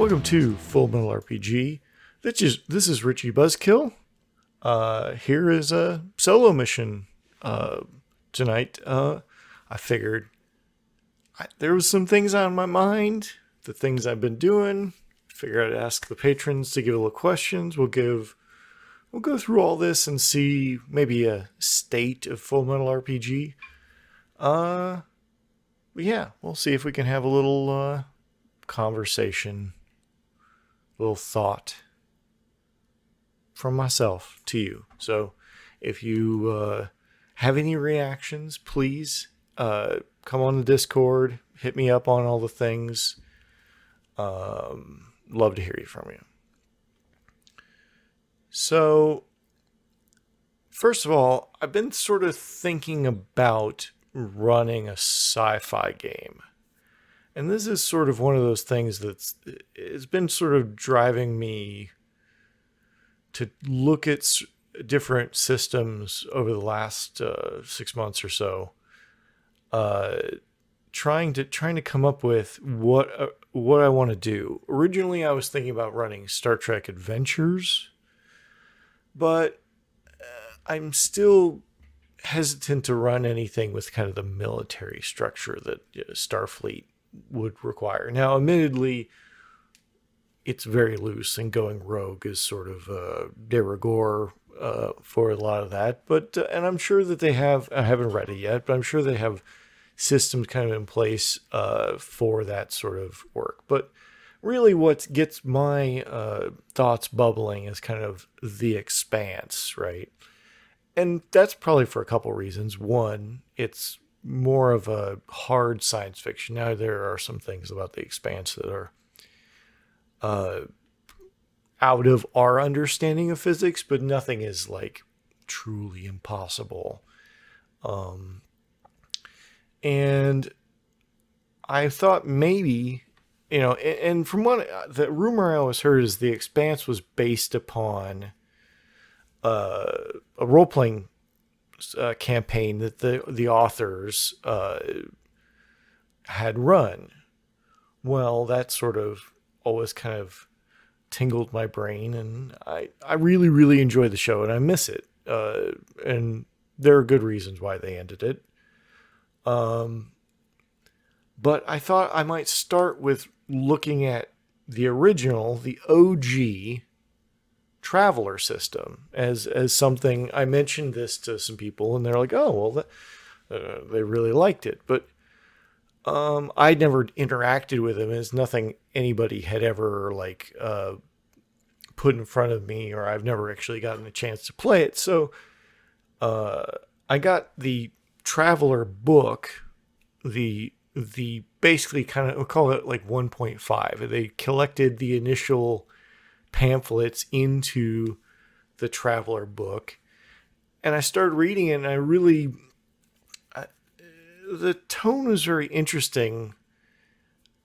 Welcome to Full Metal RPG. This is this is Richie Buzzkill. Uh, here is a solo mission uh, tonight. Uh, I figured I, there was some things on my mind, the things I've been doing. Figured I'd ask the patrons to give a little questions. We'll give we'll go through all this and see maybe a state of Full Metal RPG. Uh, but yeah, we'll see if we can have a little uh, conversation little thought from myself to you. So if you uh, have any reactions, please uh, come on the Discord, hit me up on all the things. Um, love to hear you from you. So, first of all, I've been sort of thinking about running a sci fi game. And this is sort of one of those things that's it's been sort of driving me to look at different systems over the last uh, six months or so, uh, trying to trying to come up with what uh, what I want to do. Originally, I was thinking about running Star Trek Adventures, but uh, I'm still hesitant to run anything with kind of the military structure that Starfleet would require. Now, admittedly, it's very loose, and going rogue is sort of uh, de rigueur uh, for a lot of that. But uh, and I'm sure that they have. I haven't read it yet, but I'm sure they have systems kind of in place uh, for that sort of work. But really, what gets my uh, thoughts bubbling is kind of the expanse, right? And that's probably for a couple reasons. One, it's more of a hard science fiction. Now there are some things about the expanse that are uh, out of our understanding of physics, but nothing is like truly impossible. Um, and I thought maybe, you know, and, and from what the rumor I always heard is the expanse was based upon uh, a role playing uh, campaign that the the authors uh, had run. Well, that sort of always kind of tingled my brain, and I I really really enjoy the show, and I miss it. Uh, and there are good reasons why they ended it. Um, but I thought I might start with looking at the original, the OG traveller system as as something I mentioned this to some people and they're like, "Oh, well that, uh, they really liked it." But um, I'd never interacted with them. It's nothing anybody had ever like uh, put in front of me, or I've never actually gotten a chance to play it. So uh, I got the Traveller book, the the basically kind of we'll call it like 1.5. They collected the initial pamphlets into the Traveller book. And I started reading it, and I really, I, the tone was very interesting.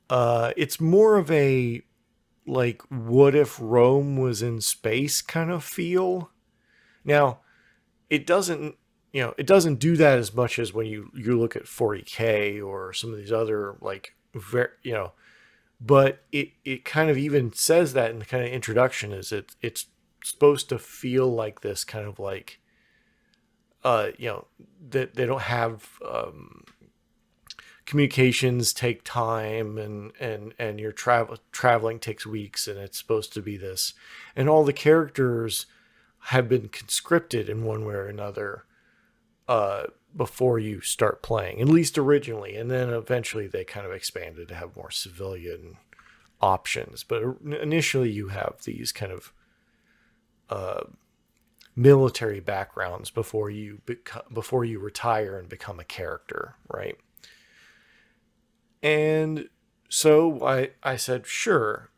Uh, it's more of a like, what if Rome was in space kind of feel. Now, it doesn't, you know, it doesn't do that as much as when you you look at 40k or some of these other like, very, you know, but it it kind of even says that in the kind of introduction is it it's supposed to feel like this kind of like uh you know that they, they don't have um communications take time and and and your travel traveling takes weeks and it's supposed to be this and all the characters have been conscripted in one way or another uh before you start playing, at least originally, and then eventually they kind of expanded to have more civilian options. But initially, you have these kind of uh, military backgrounds before you beca- before you retire and become a character, right? And so I I said sure.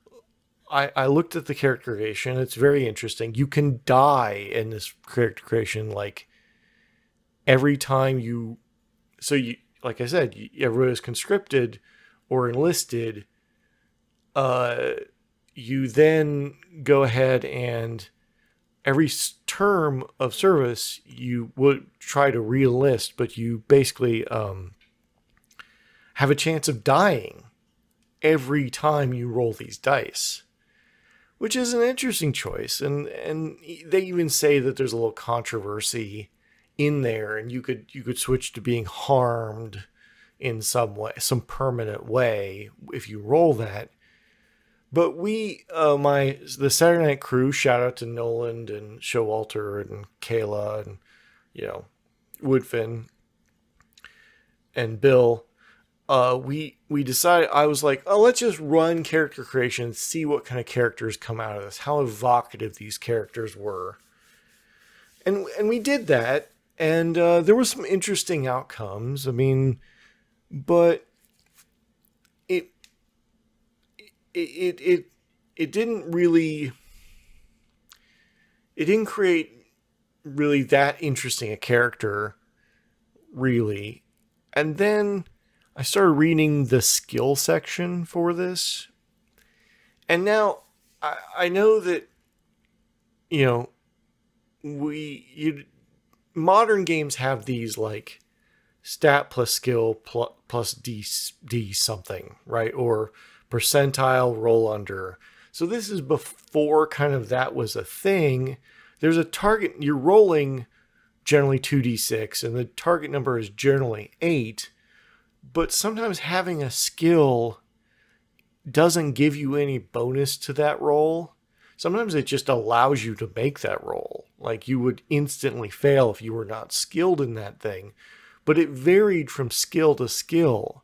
I, I looked at the character creation. It's very interesting. You can die in this character creation like every time you so you like i said you, everybody was conscripted or enlisted uh you then go ahead and every term of service you would try to re-enlist but you basically um have a chance of dying every time you roll these dice which is an interesting choice. And and they even say that there's a little controversy in there and you could you could switch to being harmed in some way some permanent way if you roll that. But we uh my the saturday night crew shout out to noland and showalter and kayla and you know woodfin and bill uh we we decided i was like oh let's just run character creation see what kind of characters come out of this how evocative these characters were and and we did that and uh, there were some interesting outcomes. I mean, but it it it it, it didn't really it didn't create really that interesting a character really and then i started reading the skill section for this and now i i know that you know we you modern games have these like stat plus skill plus, plus D, D something, right? Or percentile roll under. So this is before kind of that was a thing. There's a target, you're rolling generally 2d6, and the target number is generally 8. But sometimes having a skill doesn't give you any bonus to that roll. sometimes it just allows you to make that roll. Like you would instantly fail if you were not skilled in that thing. But it varied from skill to skill.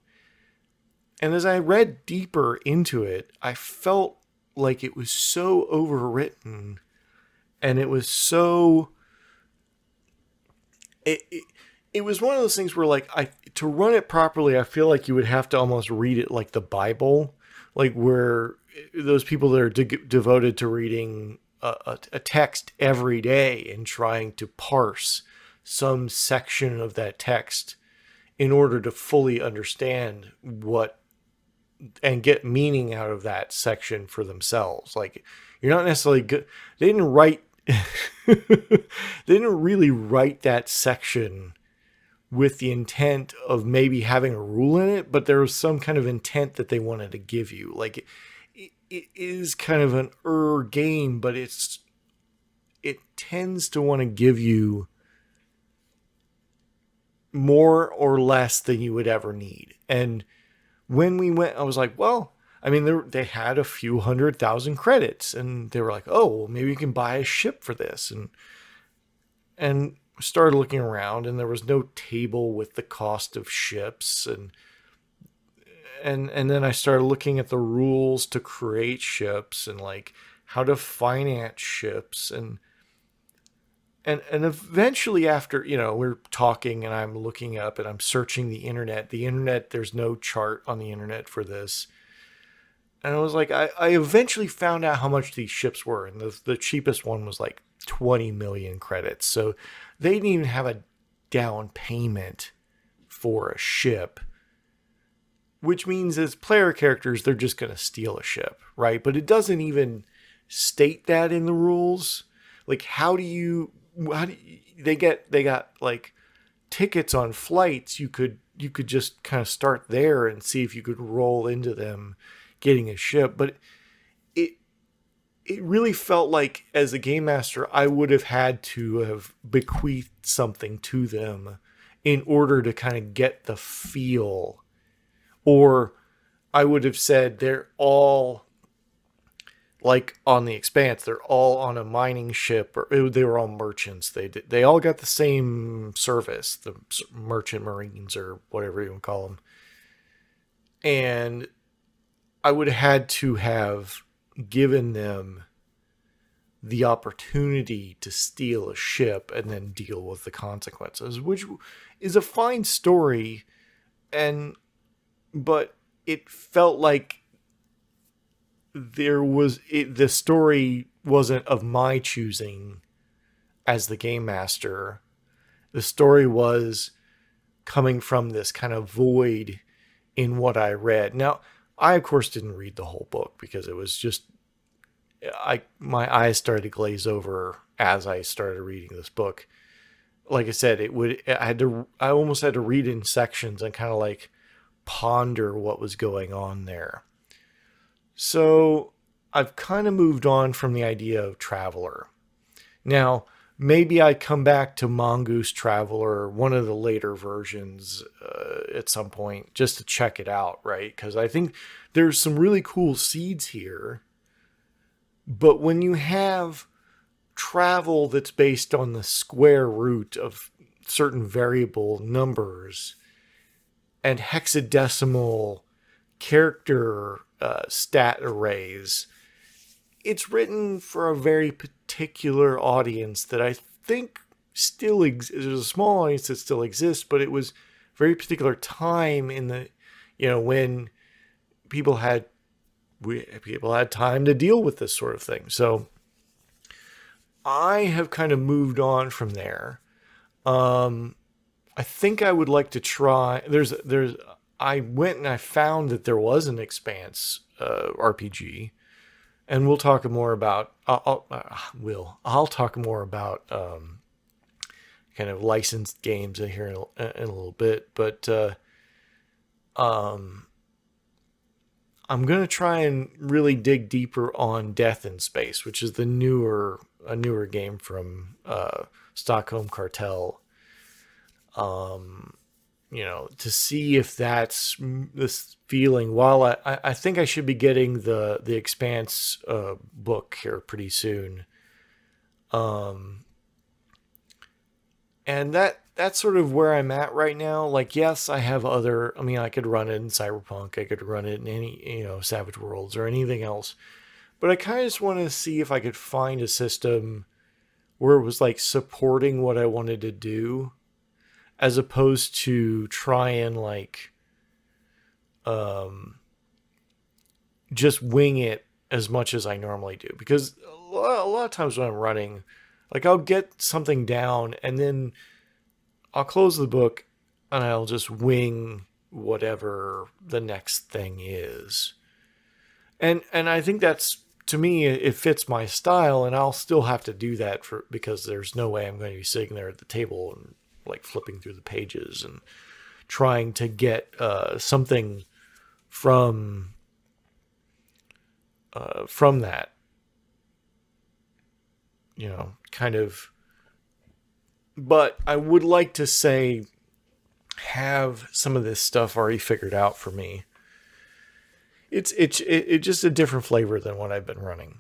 And as I read deeper into it, I felt like it was so overwritten and it was so it, it, it was one of those things where like I to run it properly, I feel like you would have to almost read it like the Bible, like where eh, those people that are de- devoted to reading a, a, a text every day and trying to parse some section of that text in order to fully understand what and get meaning out of that section for themselves. Like you're not necessarily good. They didn't write. they didn't really write that section with the intent of maybe having a rule in it, but there was some kind of intent that they wanted to give you. Like it is kind of an er game, but it's it tends to want to give you more or less than you would ever need. And when we went, I was like, well, I mean, they had a few hundred thousand credits, and they were like, oh, well, maybe you can buy a ship for this, and and started looking around, and there was no table with the cost of ships, and and and then I started looking at the rules to create ships and like how to finance ships and and and eventually after you know we're talking and I'm looking up and I'm searching the internet the internet there's no chart on the internet for this. And I was like I, I eventually found out how much these ships were and the, the cheapest one was like 20 million credits. So they didn't even have a down payment for a ship which means as player characters they're just going to steal a ship right? But it doesn't even state that in the rules. Like how do you how do you, they get they got like tickets on flights. You could you could just kind of start there and see if you could roll into them getting a ship. But it really felt like as a game master I would have had to have bequeathed something to them in order to kind of get the feel. Or I would have said they're all like on the expanse they're all on a mining ship or oh, they were all merchants. They they all got the same service the merchant marines or whatever you want to call them and i would have had to have given them the opportunity to steal a ship and then deal with the consequences which is a fine story and but it felt like there was it, the story wasn't of my choosing as the game master the story was coming from this kind of void in what I read. Now, I of course didn't read the whole book because it was just I my eyes started to glaze over as I started reading this book. Like I said, it would I had to I almost had to read in sections and kind of like ponder what was going on there. So I've kind of moved on from the idea of traveller. Now, maybe I come back to Mongoose Traveller, one of the later versions, uh, at some point, just to check it out, right? Because I think there's some really cool seeds here. But when you have travel that's based on the square root of certain variable numbers and hexadecimal character uh, stat arrays, it's written for a very particular audience that I think still exists. There's a small audience that still exists, but it was very particular time in the, you know, when people had we people had time to deal with this sort of thing. So I have kind of moved on from there. Um, I think I would like to try. There's there's I went and I found that there was an Expanse uh, RPG and we'll talk more about. I'll, I'll uh, will I'll talk more about um, kind of licensed games here in a, in a little bit, but uh, um, I'm gonna try and really dig deeper on Death in Space, which is the newer a newer game from uh, Stockholm Kartell. Um, you know, to see if that's this feeling. While I, I think I should be getting the the Expanse uh, book here pretty soon. Um, and that that's sort of where I'm at right now. Like, yes, I have other. I mean, I could run it in Cyberpunk. I could run it in any you know Savage Worlds or anything else. But I kind of just want to see if I could find a system where it was like supporting what I wanted to do as opposed to try and like um just wing it as much as I normally do because a lot, a lot of times when I'm running like I'll get something down and then I'll close the book and I'll just wing whatever the next thing is. And and I think that's to me it fits my style and I'll still have to do that for because there's no way I'm going to be sitting there at the table and like flipping through the pages and trying to get uh, something from uh, from that. You know kind of but i would like to say have some of this stuff already figured out for me. It's it's it, it's just a different flavor than what i've been running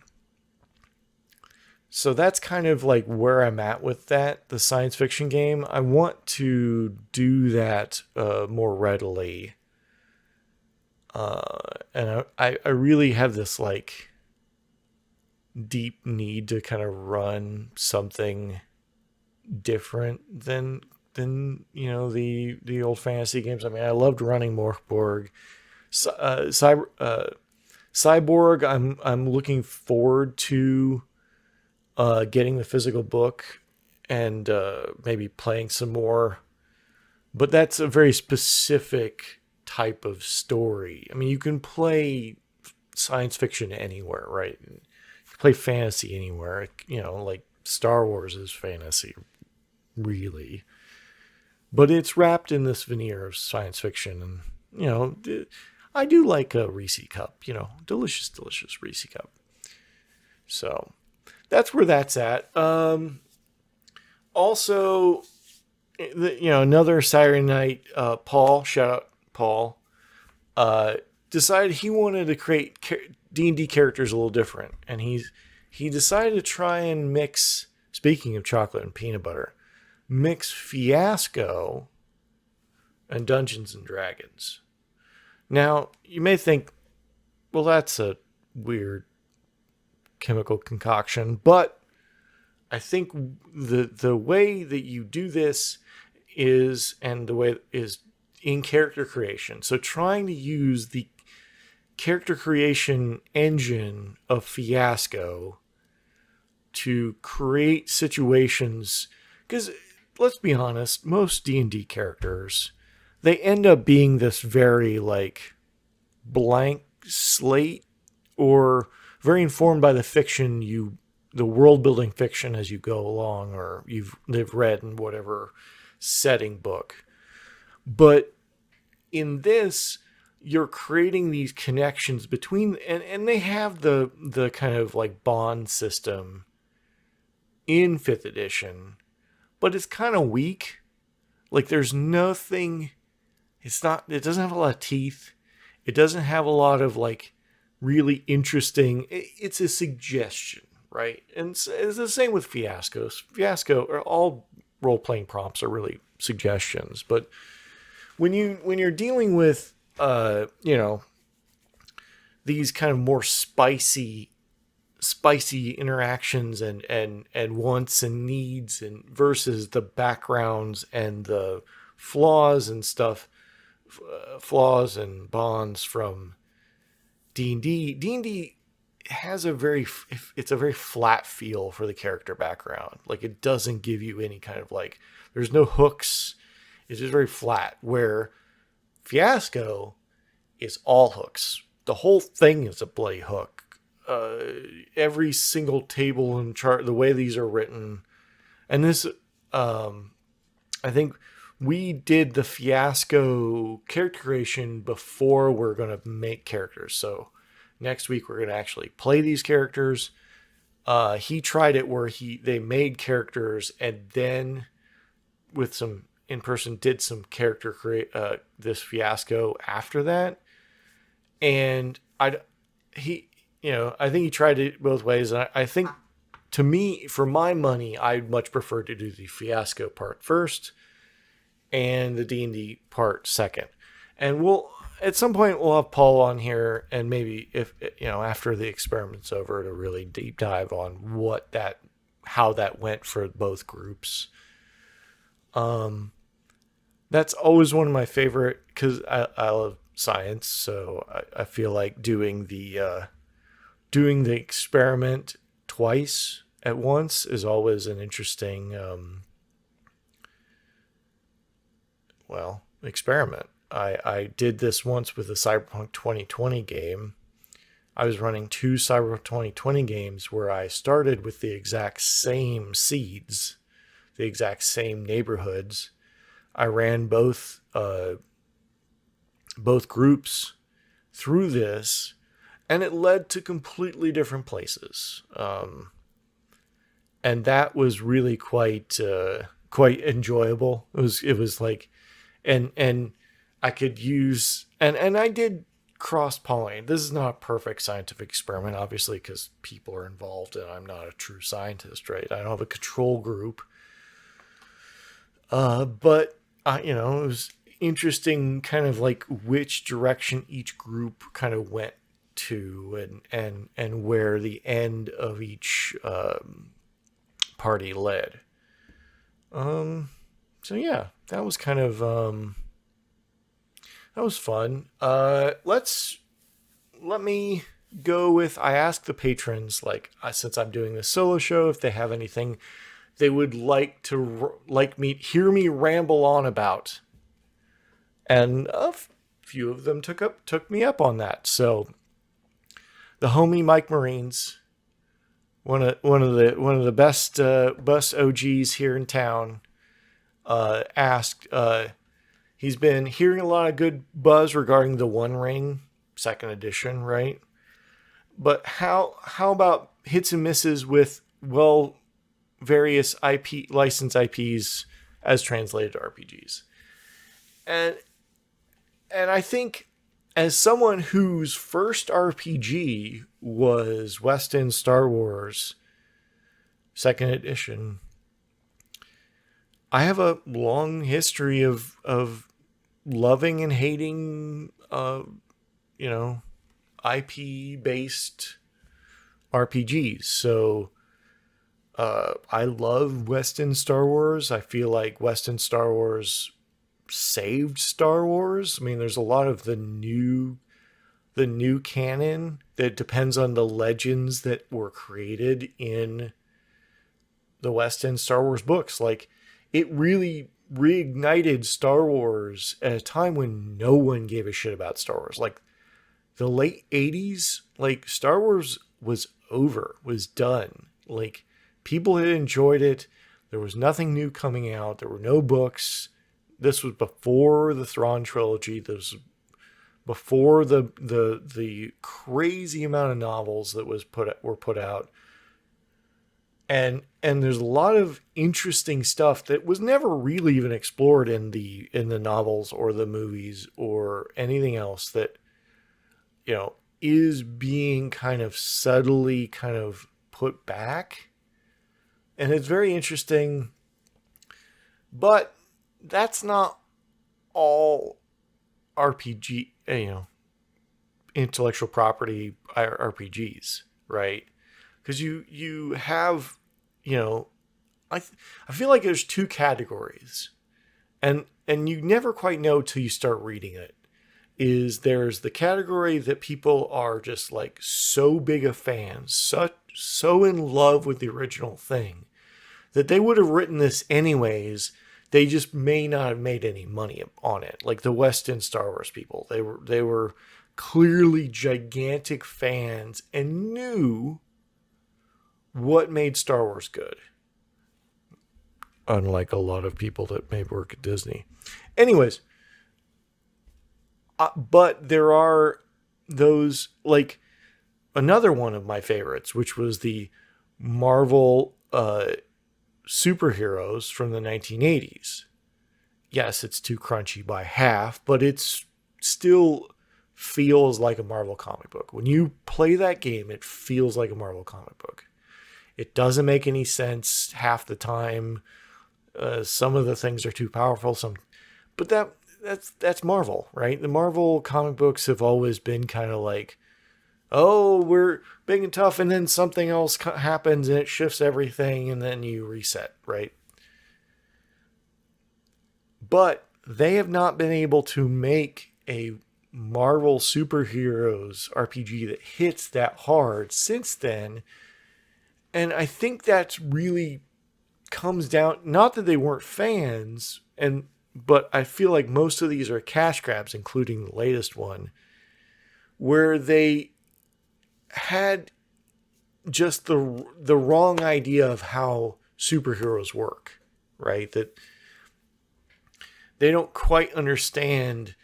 so that's kind of like where I'm at with that, the science fiction game. I want to do that uh, more readily. Uh, and I, I really have this like deep need to kind of run something different than than you know the the old fantasy games. I mean, I loved running Morkborg, uh, Cyber, uh, Cyborg. I'm I'm looking forward to uh, getting the physical book and uh, maybe playing some more. But that's a very specific type of story. I mean, you can play science fiction anywhere, right? You play fantasy anywhere. You know, like Star Wars is fantasy, really. But it's wrapped in this veneer of science fiction. And, you know, I do like a Reese cup, you know, delicious, delicious Reese cup. So, that's where that's at. Um, also, you know, another night, uh, Paul, shout out Paul, uh, decided he wanted to create D and D characters a little different, and he's he decided to try and mix. Speaking of chocolate and peanut butter, mix Fiasco and Dungeons and Dragons. Now you may think, well, that's a weird chemical concoction. But I think the the way that you do this is and the way is in character creation. So trying to use the character creation engine of Fiasco to create situations because let's be honest, most D&D characters they end up being this very like blank slate or very informed by the fiction you the world building fiction as you go along or you've they've read in whatever setting book. But in this you're creating these connections between and, and they have the the kind of like bond system in fifth edition but it's kind of weak like there's nothing it's not it doesn't have a lot of teeth it doesn't have a lot of like really interesting. It's a suggestion right? And it's, the same with fiascos. Fiasco or all role-playing prompts are really suggestions but when you when you're dealing with uh, you know, these kind of more spicy spicy interactions and and and wants and needs and versus the backgrounds and the flaws and stuff uh, flaws and bonds from D&D D&D has a very it's a very flat feel for the character background like it doesn't give you any kind of like there's no hooks it's just very flat where Fiasco is all hooks. The whole thing is a bloody hook. Uh, every single table and chart, the way these are written, and this, um, I think we did the Fiasco character creation before we're going to make characters. So next week we're going to actually play these characters. Uh, he tried it where he they made characters and then with some in person did some character create uh, this fiasco after that and i he you know i think he tried it both ways and I, I think to me for my money i'd much prefer to do the fiasco part first and the d&d part second. And we'll at some point we'll have paul on here and maybe if you know after the experiment's over to really deep dive on what that how that went for both groups. Um that's always one of my favorite because I, I love science, so I, I feel like doing the uh, doing the experiment twice at once is always an interesting um, well experiment. I, I did this once with the Cyberpunk 2020 game. I was running two Cyberpunk 2020 games where I started with the exact same seeds, the exact same neighborhoods, I ran both uh, both groups through this, and it led to completely different places. Um, and that was really quite uh, quite enjoyable. It was it was like, and and I could use and and I did cross pollinate. This is not a perfect scientific experiment, obviously, because people are involved, and I'm not a true scientist, right? I don't have a control group. Uh, but uh, you know, it was interesting kind of like which direction each group kind of went to and and and where the end of each um, party led. Um so yeah, that was kind of um that was fun. Uh let's let me go with I asked the patrons like uh, since I'm doing this solo show if they have anything they would like to like me hear me ramble on about. And a few of them took up took me up on that. So the homie Mike Marines, one of one of the one of the best uh, bus OGs here in town, uh, asked. Uh, he's been hearing a lot of good buzz regarding the One Ring second edition, right? But how how about hits and misses with well various IP licensed IPs as translated to RPGs. And and I think as someone whose first RPG was West End Star Wars second edition, I have a long history of of loving and hating uh you know IP based RPGs. So uh, I love West End Star Wars. I feel like West End Star Wars saved Star Wars. I mean, there's a lot of the new the new canon that depends on the legends that were created in the West End Star Wars books. Like it really reignited Star Wars at a time when no one gave a shit about Star Wars. Like the late 80s, like Star Wars was over, was done. Like people had enjoyed it. There was nothing new coming out. There were no books. This was before the Thrawn trilogy. This was before the the the crazy amount of novels that was put were put out. And and there's a lot of interesting stuff that was never really even explored in the in the novels or the movies or anything else that you know is being kind of subtly kind of put back and it's very interesting. But that's not all RPG, eh, you know, intellectual property RPGs, right? Because you you have, you know, I th- I feel like there's two categories, and and you never quite know till you start reading it. Is there's the category that people are just like so big a fans, such so in love with the original thing that they would have written this anyways. They just may not have made any money on it. Like the West End Star Wars people, they were they were clearly gigantic fans and knew what made Star Wars good. Unlike a lot of people that may work at Disney. Anyways, uh, but there are those like another one of my favorites, which was the Marvel uh, superheroes from the 1980s. Yes, it's too crunchy by half, but it's still feels like a Marvel comic book. When you play that game, it feels like a Marvel comic book. It doesn't make any sense half the time. Uh, some of the things are too powerful. Some, but that that's that's Marvel, right? The Marvel comic books have always been kind of like oh, we're big and tough, and then something else happens and it shifts everything, and then you reset, right? But they have not been able to make a Marvel superheroes RPG that hits that hard since then. And I think that's really comes down not that they weren't fans and but I feel like most of these are cash grabs including the latest one where they had just the the wrong idea of how superheroes work, right? That they don't quite understand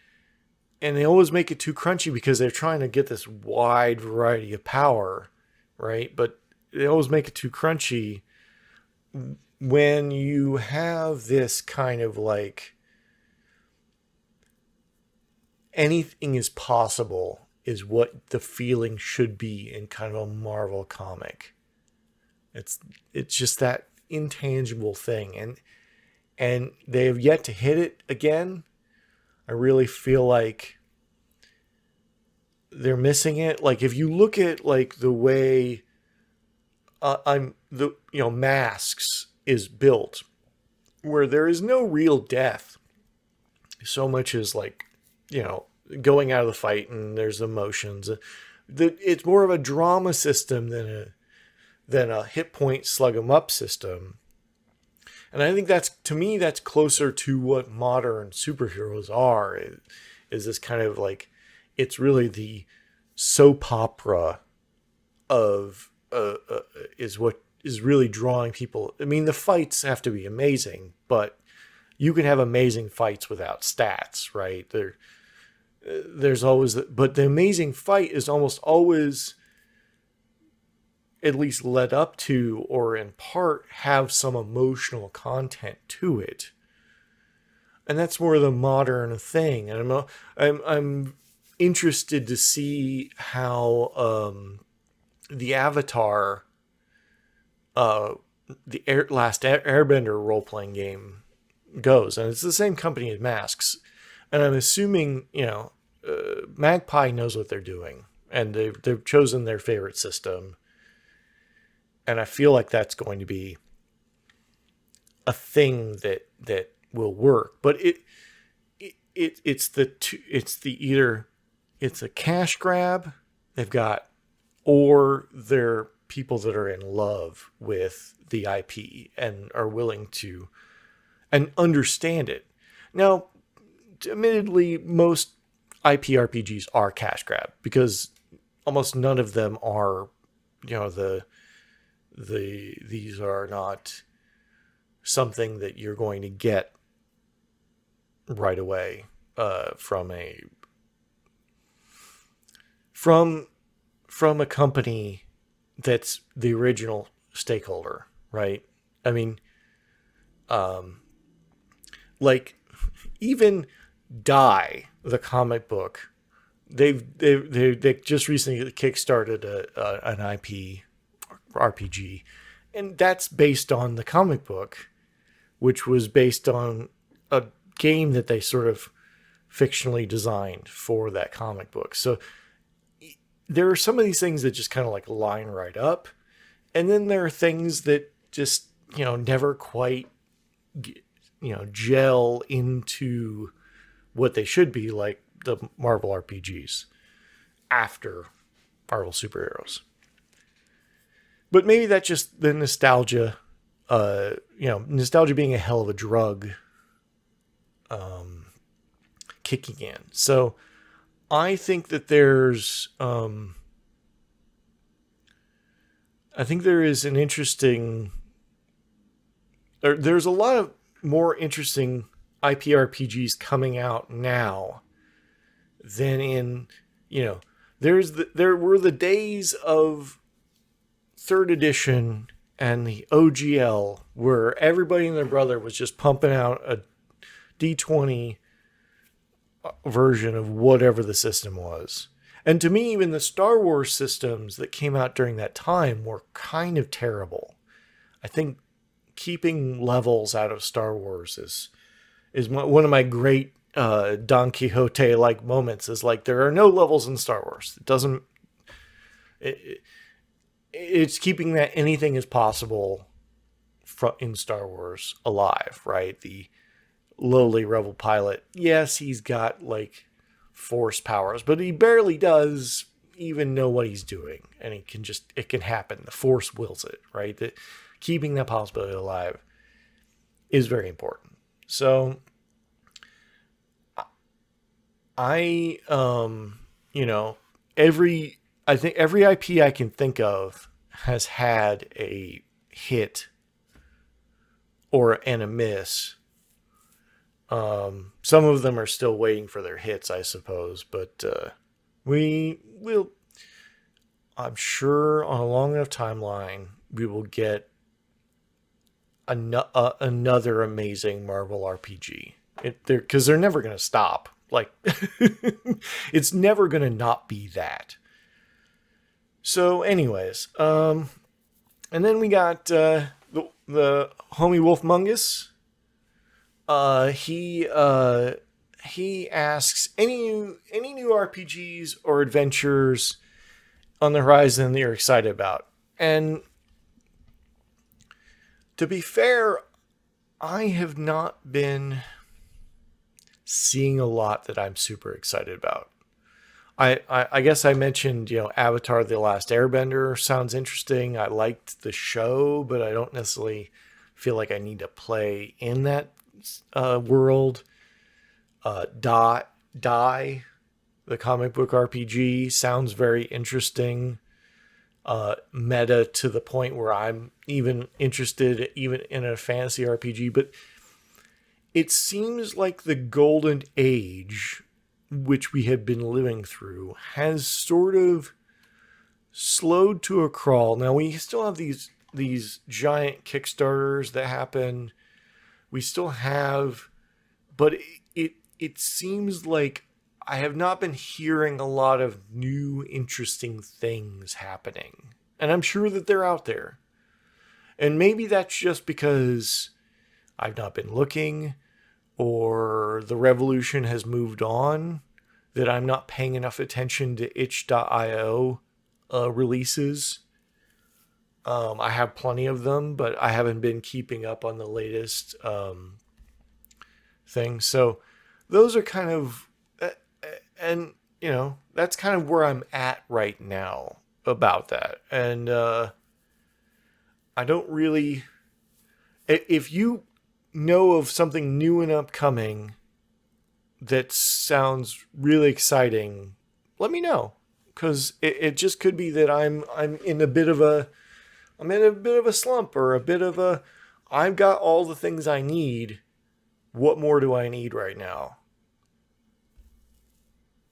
and they always make it too crunchy because they're trying to get this wide variety of power, right? But they always make it too crunchy when you have this kind of like anything is possible is what the feeling should be in kind of a Marvel comic. It's it's just that intangible thing and and they have yet to hit it again. I really feel like they're missing it. Like if you look at like the way uh, I'm the you know masks is built, where there is no real death, so much as like you know going out of the fight and there's emotions. The, it's more of a drama system than a than a hit point slug 'em up system. And I think that's to me that's closer to what modern superheroes are. Is this kind of like it's really the soap opera of uh, uh, is what is really drawing people. I mean, the fights have to be amazing, but you can have amazing fights without stats, right? They're there's always but the amazing fight is almost always at least led up to or in part have some emotional content to it and that's more the modern thing and i'm i'm, I'm interested to see how um, the avatar uh, the air, last airbender role-playing game goes and it's the same company as masks and I'm assuming you know uh, Magpie knows what they're doing, and they've they've chosen their favorite system, and I feel like that's going to be a thing that that will work. But it it, it it's the two, it's the either it's a cash grab they've got, or they're people that are in love with the IP and are willing to and understand it. Now, admittedly, most IPRPGs are cash grab because almost none of them are, you know, the the these are not something that you're going to get right away uh, from a from from a company that's the original stakeholder, right? I mean, um, like even Die, the comic book, they've they they they just recently kickstarted a, a an IP RPG, and that's based on the comic book, which was based on a game that they sort of fictionally designed for that comic book. So there are some of these things that just kind of like line right up, and then there are things that just you know never quite you know gel into what they should be like the Marvel RPGs after Marvel superheroes. But maybe that's just the nostalgia, uh, you know, nostalgia being a hell of a drug, um, kicking in. So I think that there's, um, I think there is an interesting, there, there's a lot of more interesting IPRPGs coming out now than in, you know, there's the, there were the days of third edition and the OGL where everybody and their brother was just pumping out a D20 version of whatever the system was. And to me, even the Star Wars systems that came out during that time were kind of terrible. I think keeping levels out of Star Wars is is one of my great uh, Don Quixote like moments. Is like there are no levels in Star Wars. It doesn't. It, it's keeping that anything is possible in Star Wars alive, right? The lowly rebel pilot. Yes, he's got like force powers, but he barely does even know what he's doing, and it can just it can happen. The force wills it, right? That keeping that possibility alive is very important. So I um you know every I think every IP I can think of has had a hit or and a miss. Um, some of them are still waiting for their hits, I suppose, but uh, we will. I'm sure on a long enough timeline, we will get an- uh, another amazing Marvel RPG. It, they're because they're never going to stop. Like, it's never going to not be that. So, anyways, um, and then we got uh, the the homie Wolf Mungus. Uh, he uh, he asks any any new RPGs or adventures on the horizon that you're excited about, and to be fair, I have not been seeing a lot that I'm super excited about. I, I, I guess I mentioned, you know, Avatar The Last Airbender sounds interesting. I liked the show, but I don't necessarily feel like I need to play in that uh, world. Uh, Die, Die, the comic book RPG, sounds very interesting. Uh, meta to the point where I'm even interested even in a fantasy RPG, but it seems like the golden age which we had been living through has sort of slowed to a crawl. Now we still have these these giant kickstarters that happen. We still have but it, it it seems like I have not been hearing a lot of new interesting things happening. And I'm sure that they're out there. And maybe that's just because I've not been looking or the revolution has moved on, that I'm not paying enough attention to itch.io uh, releases. Um, I have plenty of them, but I haven't been keeping up on the latest um, things. So those are kind of, uh, and you know, that's kind of where I'm at right now about that. And uh, I don't really, if you know of something new and upcoming that sounds really exciting, let me know. Because it, it just could be that I'm I'm in a bit of a I'm in a bit of a slump or a bit of a I've got all the things I need. What more do I need right now?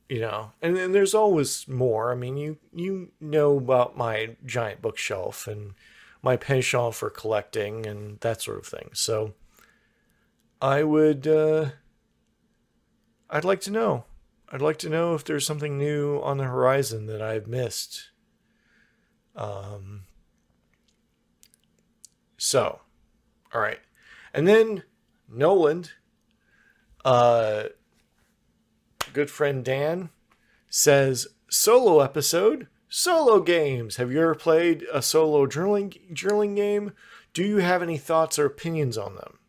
You know, and then there's always more. I mean, you you know about my giant bookshelf and my penchant for collecting and that sort of thing. So I would uh I'd like to know. I'd like to know if there's something new on the horizon that I've missed. Um so, all right. And then Noland, uh, good friend Dan, says solo episode, solo games. Have you ever played a solo journaling journaling game? Do you have any thoughts or opinions on them?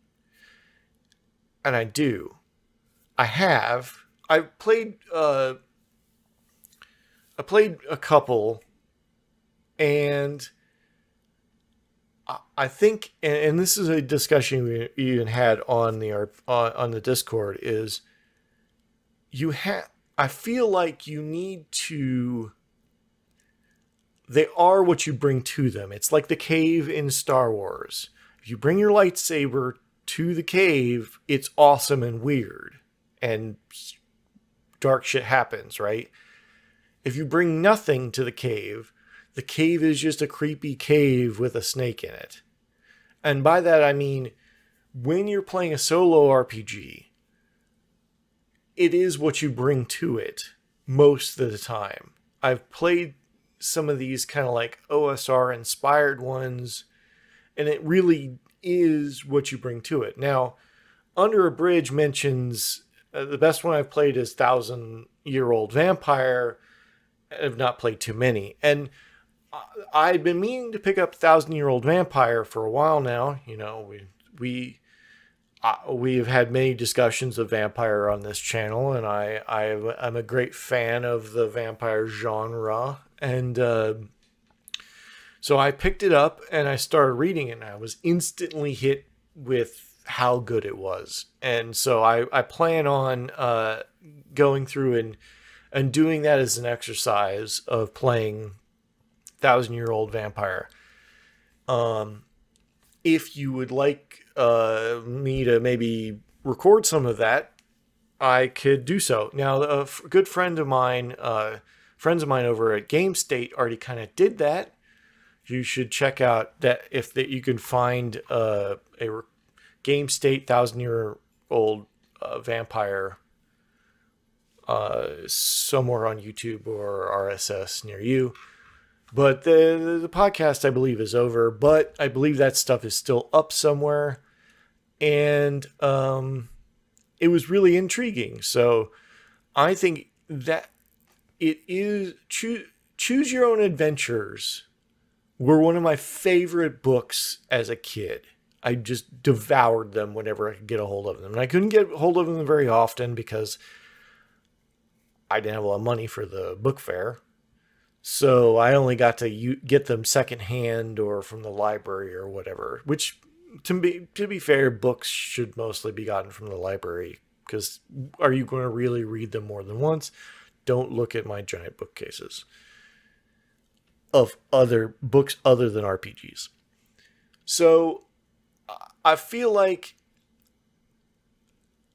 And I do. I have. I played. Uh, I played a couple, and I think, and this is a discussion we even had on the on the Discord, is you have. I feel like you need to. They are what you bring to them. It's like the cave in Star Wars. If you bring your lightsaber to the cave, it's awesome and weird, and dark shit happens, right? If you bring nothing to the cave, the cave is just a creepy cave with a snake in it. And by that I mean when you're playing a solo RPG, it is what you bring to it most of the time. I've played some of these kind of like OSR inspired ones, and it really is what you bring to it. Now, Under a Bridge mentions uh, the best one I've played is Thousand Year Old Vampire. I've not played too many. And I've been meaning to pick up Thousand Year Old Vampire for a while now. You know, we we uh, we've had many discussions of vampire on this channel, and I I am a great fan of the vampire genre, and uh, so I picked it up and I started reading it, and I was instantly hit with how good it was, and so I I plan on uh, going through and and doing that as an exercise of playing thousand year old vampire. Um, if you would like uh, me to maybe record some of that, I could do so. Now, a f- good friend of mine, uh, friends of mine over at Game State already kind of did that. You should check out that if that you can find uh, a re- Game State thousand year old uh, vampire uh, somewhere on YouTube or RSS near you. But the, the podcast, I believe, is over. But I believe that stuff is still up somewhere, and um, it was really intriguing. So I think that it is choose choose your own adventures were one of my favorite books as a kid. I just devoured them whenever I could get a hold of them. And I couldn't get hold of them very often because I didn't have a lot of money for the book fair. So I only got to u- get them secondhand or from the library or whatever. Which, to be to be fair, books should mostly be gotten from the library because are you going to really read them more than once? Don't look at my giant bookcases of other books other than RPGs. So I feel like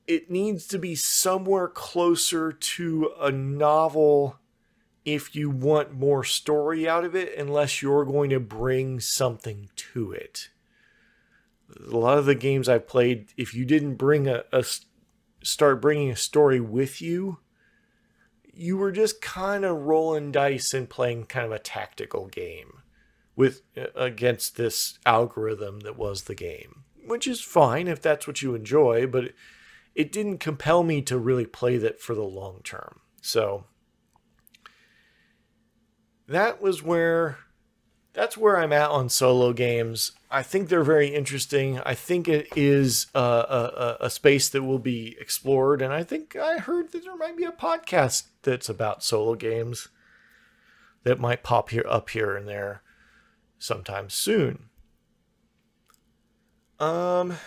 it needs to be somewhere closer to a novel if you want more story out of it unless you're going to bring something to it. A lot of the games I've played, if you didn't bring a, a start bringing a story with you, you were just kind of rolling dice and playing kind of a tactical game with uh, against this algorithm that was the game, which is fine if that's what you enjoy, but it, it didn't compel me to really play that for the long term. So that was where that's where I'm at on solo games. I think they're very interesting. I think it is a, a, a, space that will be explored, and I think I heard that there might be a podcast that's about solo games that might pop here up here and there sometime soon. Um,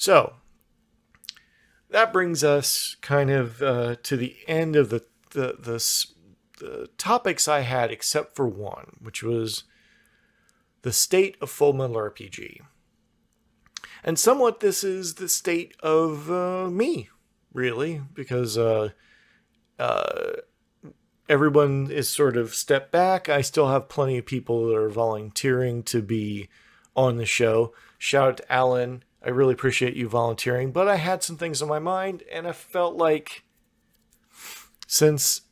So that brings us kind of uh, to the end of the, the the the topics I had, except for one, which was the state of Full Metal RPG. And somewhat, this is the state of uh, me, really, because uh, uh, everyone is sort of stepped back. I still have plenty of people that are volunteering to be on the show. Shout out to Alan. I really appreciate you volunteering, but I had some things on my mind, and I felt like since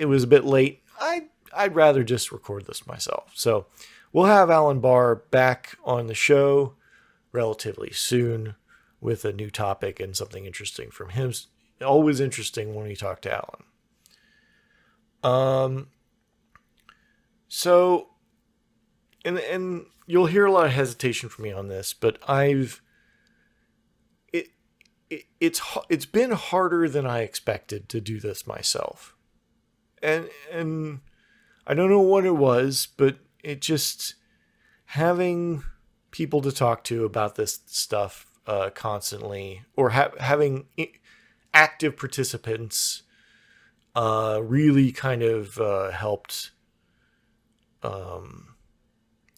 it was a bit late, I I'd rather just record this myself. So we'll have Alan Barr back on the show relatively soon with a new topic and something interesting from him. Always interesting when we talk to Alan. Um, so, and and you'll hear a lot of hesitation from me on this, but I've it, it it's it's been harder than I expected to do this myself, and and I don't know what it was, but it just having people to talk to about this stuff uh, constantly, or ha- having active participants, uh, really kind of uh, helped um,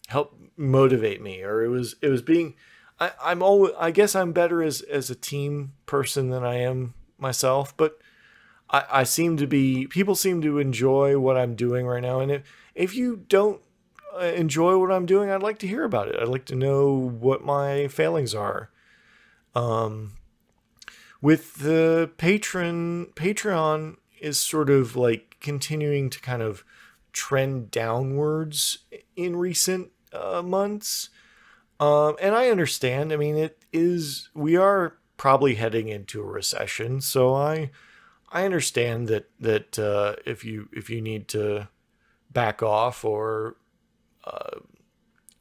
help motivate me. Or it was it was being. I, I'm always. I guess I'm better as as a team person than I am myself, but. I, I seem to be people seem to enjoy what I'm doing right now, and if if you don't enjoy what I'm doing, I'd like to hear about it. I'd like to know what my failings are. Um, with the patron, Patreon is sort of like continuing to kind of trend downwards in recent uh, months. Um, and I understand. I mean, it is, we are probably heading into a recession. So I, I understand that, that, uh, if you, if you need to back off or uh,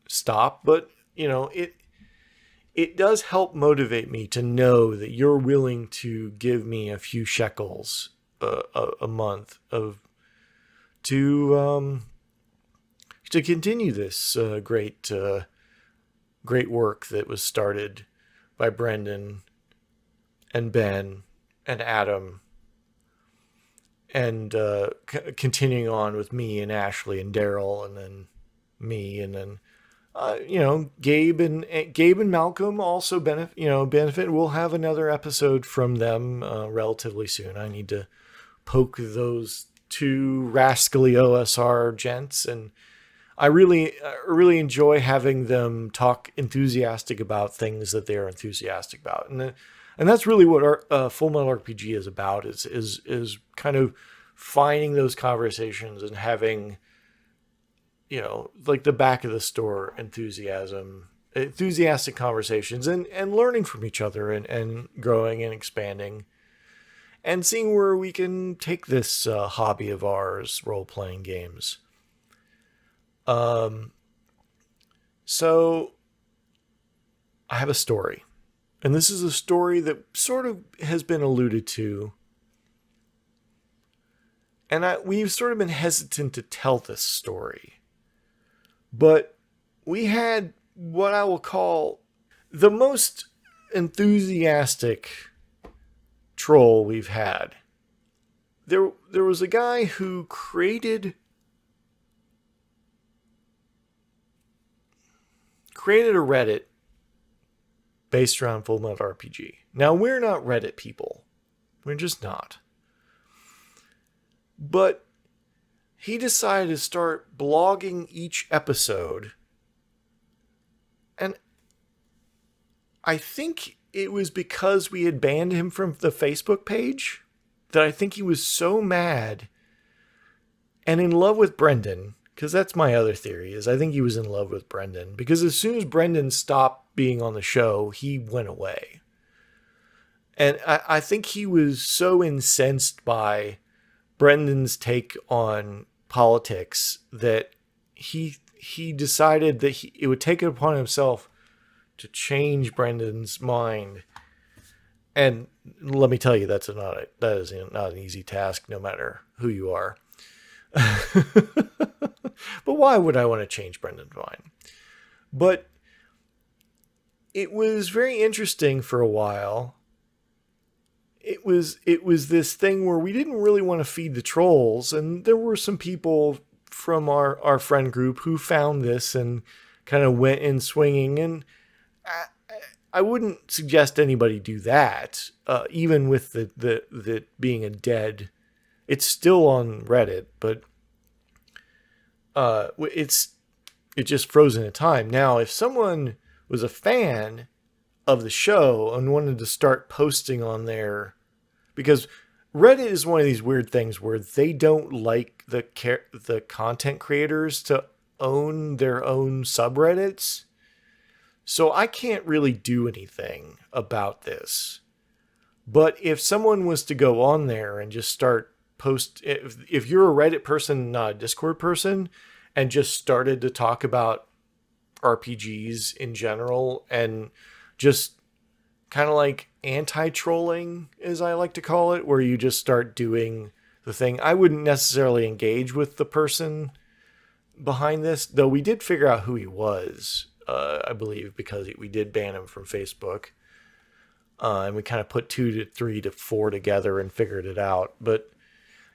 stop, but you know it it does help motivate me to know that you're willing to give me a few shekels uh, a, a, month of to um, to continue this uh, great uh, great work that was started by Brendan and Ben and Adam and uh, c- continuing on with me and Ashley and Daryl and then me, and then uh, you know Gabe and Gabe and Malcolm also benefit. You know benefit. We'll have another episode from them uh, relatively soon. I need to poke those two rascally OSR gents, and I really really enjoy having them talk enthusiastic about things that they're enthusiastic about, and and that's really what our uh, Full Metal RPG is about. Is is is kind of finding those conversations and having you know, like the back of the store enthusiasm, enthusiastic conversations and, and learning from each other and, and growing and expanding and seeing where we can take this uh, hobby of ours, role playing games. Um, so I have a story. And this is a story that sort of has been alluded to. And I, we've sort of been hesitant to tell this story but we had what I will call the most enthusiastic troll we've had. There, there was a guy who created created a Reddit based around Full Metal RPG. Now we're not Reddit people. We're just not. But he decided to start blogging each episode. And I think it was because we had banned him from the Facebook page that I think he was so mad and in love with Brendan because that's my other theory is I think he was in love with Brendan because as soon as Brendan stopped being on the show, he went away. And I, I think he was so incensed by Brendan's take on politics that he he decided that he, it would take it upon himself to change Brendan's mind. And let me tell you, that's not a, that is not an easy task, no matter who you are. but why would I want to change Brendan's mind? But it was very interesting for a while. It was it was this thing where we didn't really want to feed the trolls, and there were some people from our our friend group who found this and kind of went in swinging. And I, I wouldn't suggest anybody do that, uh, even with the the being a dead. It's still on Reddit, but uh, it's it just frozen in time. Now, if someone was a fan of the show and wanted to start posting on there, because Reddit is one of these weird things where they don't like the the content creators to own their own subreddits. So I can't really do anything about this. But if someone was to go on there and just start post if, if you're a Reddit person, not a Discord person, and just started to talk about RPGs in general and just kind of like anti-trolling as I like to call it where you just start doing the thing. I wouldn't necessarily engage with the person behind this, though we did figure out who he was, uh, I believe, because we did ban him from Facebook. Uh, and we kind of put two to three to four together and figured it out. But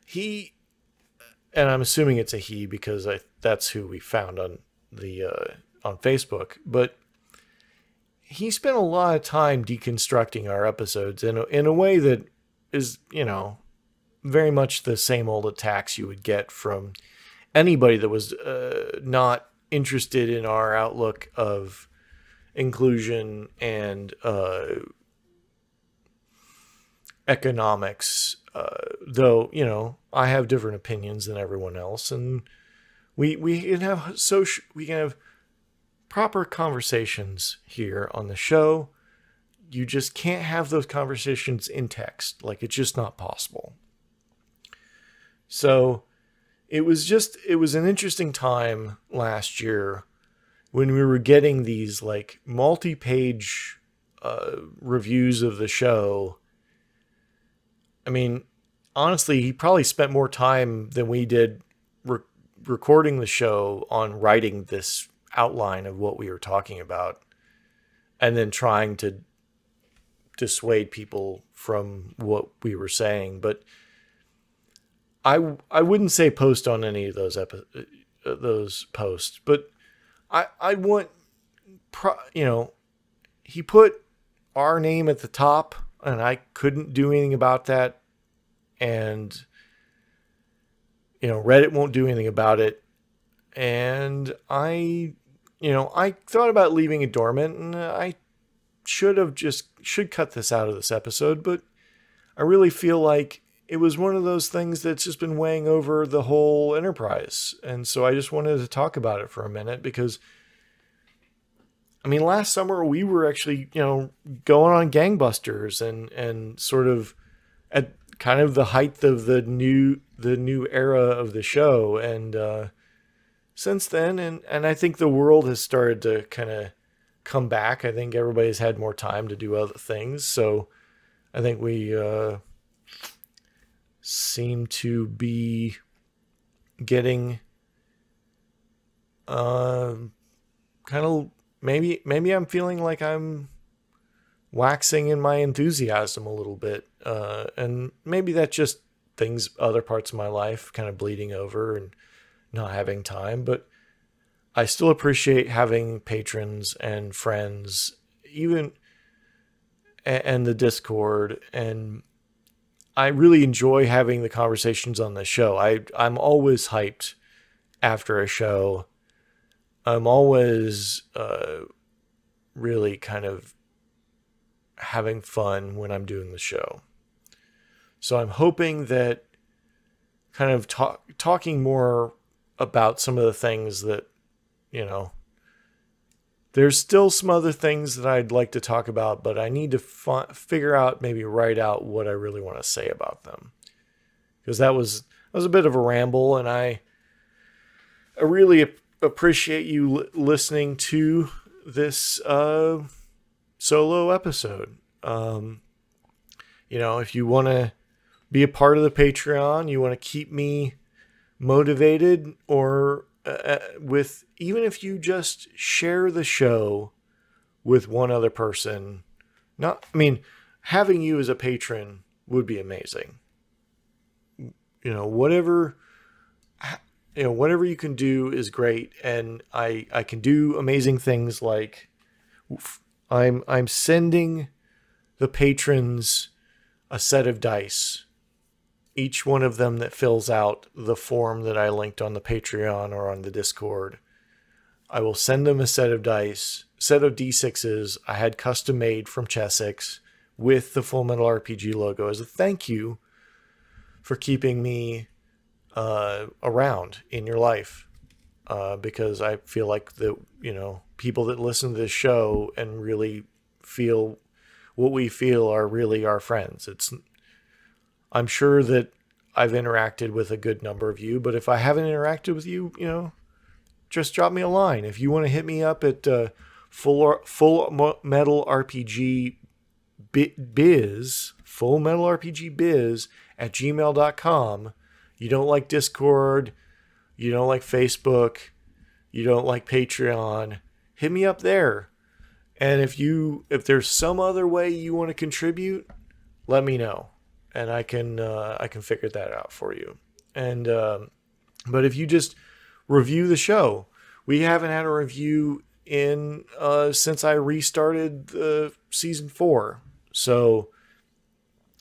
he, and I'm assuming it's a he because I that's who we found on the uh, on Facebook. But he spent a lot of time deconstructing our episodes in a, in a way that is, you know, very much the same old attacks you would get from anybody that was uh, not interested in our outlook of inclusion and uh, economics. Uh, though you know, I have different opinions than everyone else, and we we can have social we can have proper conversations here on the show. You just can't have those conversations in text. Like it's just not possible. So it was just it was an interesting time last year when we were getting these like multi-page uh, reviews of the show. I mean, honestly, he probably spent more time than we did re- recording the show on writing this outline of what we were talking about, and then trying to dissuade people from what we were saying, but I I wouldn't say post on any of those epi- uh, those posts, but I I want pro, you know he put our name at the top and I couldn't do anything about that. And you know Reddit won't do anything about it. And I you know I thought about leaving it dormant and I should have just should cut this out of this episode but I really feel like it was one of those things that's just been weighing over the whole enterprise. And so I just wanted to talk about it for a minute because I mean last summer we were actually, you know, going on gangbusters and and sort of at kind of the height of the new the new era of the show and uh since then and and I think the world has started to kind of come back. I think everybody's had more time to do other things. So I think we uh seem to be getting uh, kind of maybe maybe I'm feeling like I'm waxing in my enthusiasm a little bit, uh, and maybe that's just things other parts of my life kind of bleeding over and not having time, but. I still appreciate having patrons and friends, even and the Discord and I really enjoy having the conversations on the show. I I'm always hyped after a show. I'm always uh, really kind of having fun when I'm doing the show. So I'm hoping that kind of talk, talking more about some of the things that you know there's still some other things that I'd like to talk about, but I need to fi- figure out, maybe write out what I really want to say about them. Because that was that was a bit of a ramble, and I I really ap- appreciate you li- listening to this uh, solo episode. Um, you know, if you want to be a part of the Patreon, you want to keep me motivated or uh, uh, with even if you just share the show with one other person. Not, I mean, having you as a patron would be amazing. You know, whatever you know, whatever you can do is great and I I can do amazing things like I'm I'm sending the patrons a set of dice. Each one of them that fills out the form that I linked on the Patreon or on the Discord. I will send them a set of dice, set of D6s I had custom made from Chessex with the Full Metal RPG logo as a thank you for keeping me uh, around in your life. Uh, because I feel like the you know people that listen to this show and really feel what we feel are really our friends. It's I'm sure that I've interacted with a good number of you, but if I haven't interacted with you, you know, just drop me a line. If you want to hit me up at uh, full full metal RPG biz full metal RPG biz at gmail.com. You don't like Discord, you don't like Facebook, you don't like Patreon, hit me up there. And if you if there's some other way you want to contribute, let me know, and I can uh, I can figure that out for you. And um, but if you just review the show, we haven't had a review in uh, since I restarted the season four. So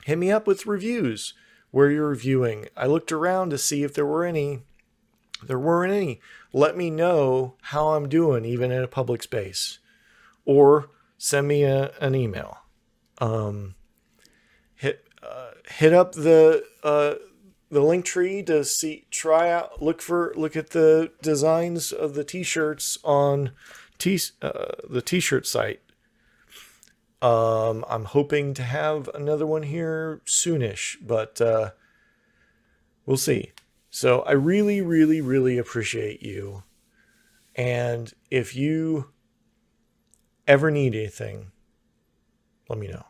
hit me up with reviews where you're reviewing. I looked around to see if there were any. There weren't any. Let me know how I'm doing, even in a public space or send me a, an email. Um, uh, hit up the uh, the link tree to see try out look for look at the designs of the t-shirts on t uh, the t-shirt site. Um, I'm hoping to have another one here soonish, but uh, we'll see. So I really, really, really appreciate you. And if you ever need anything, let me know.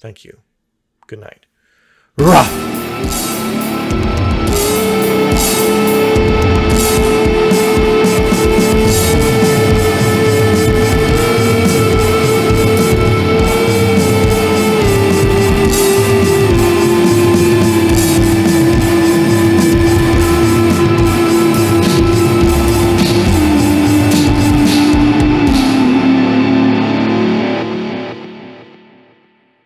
Thank you. Good night.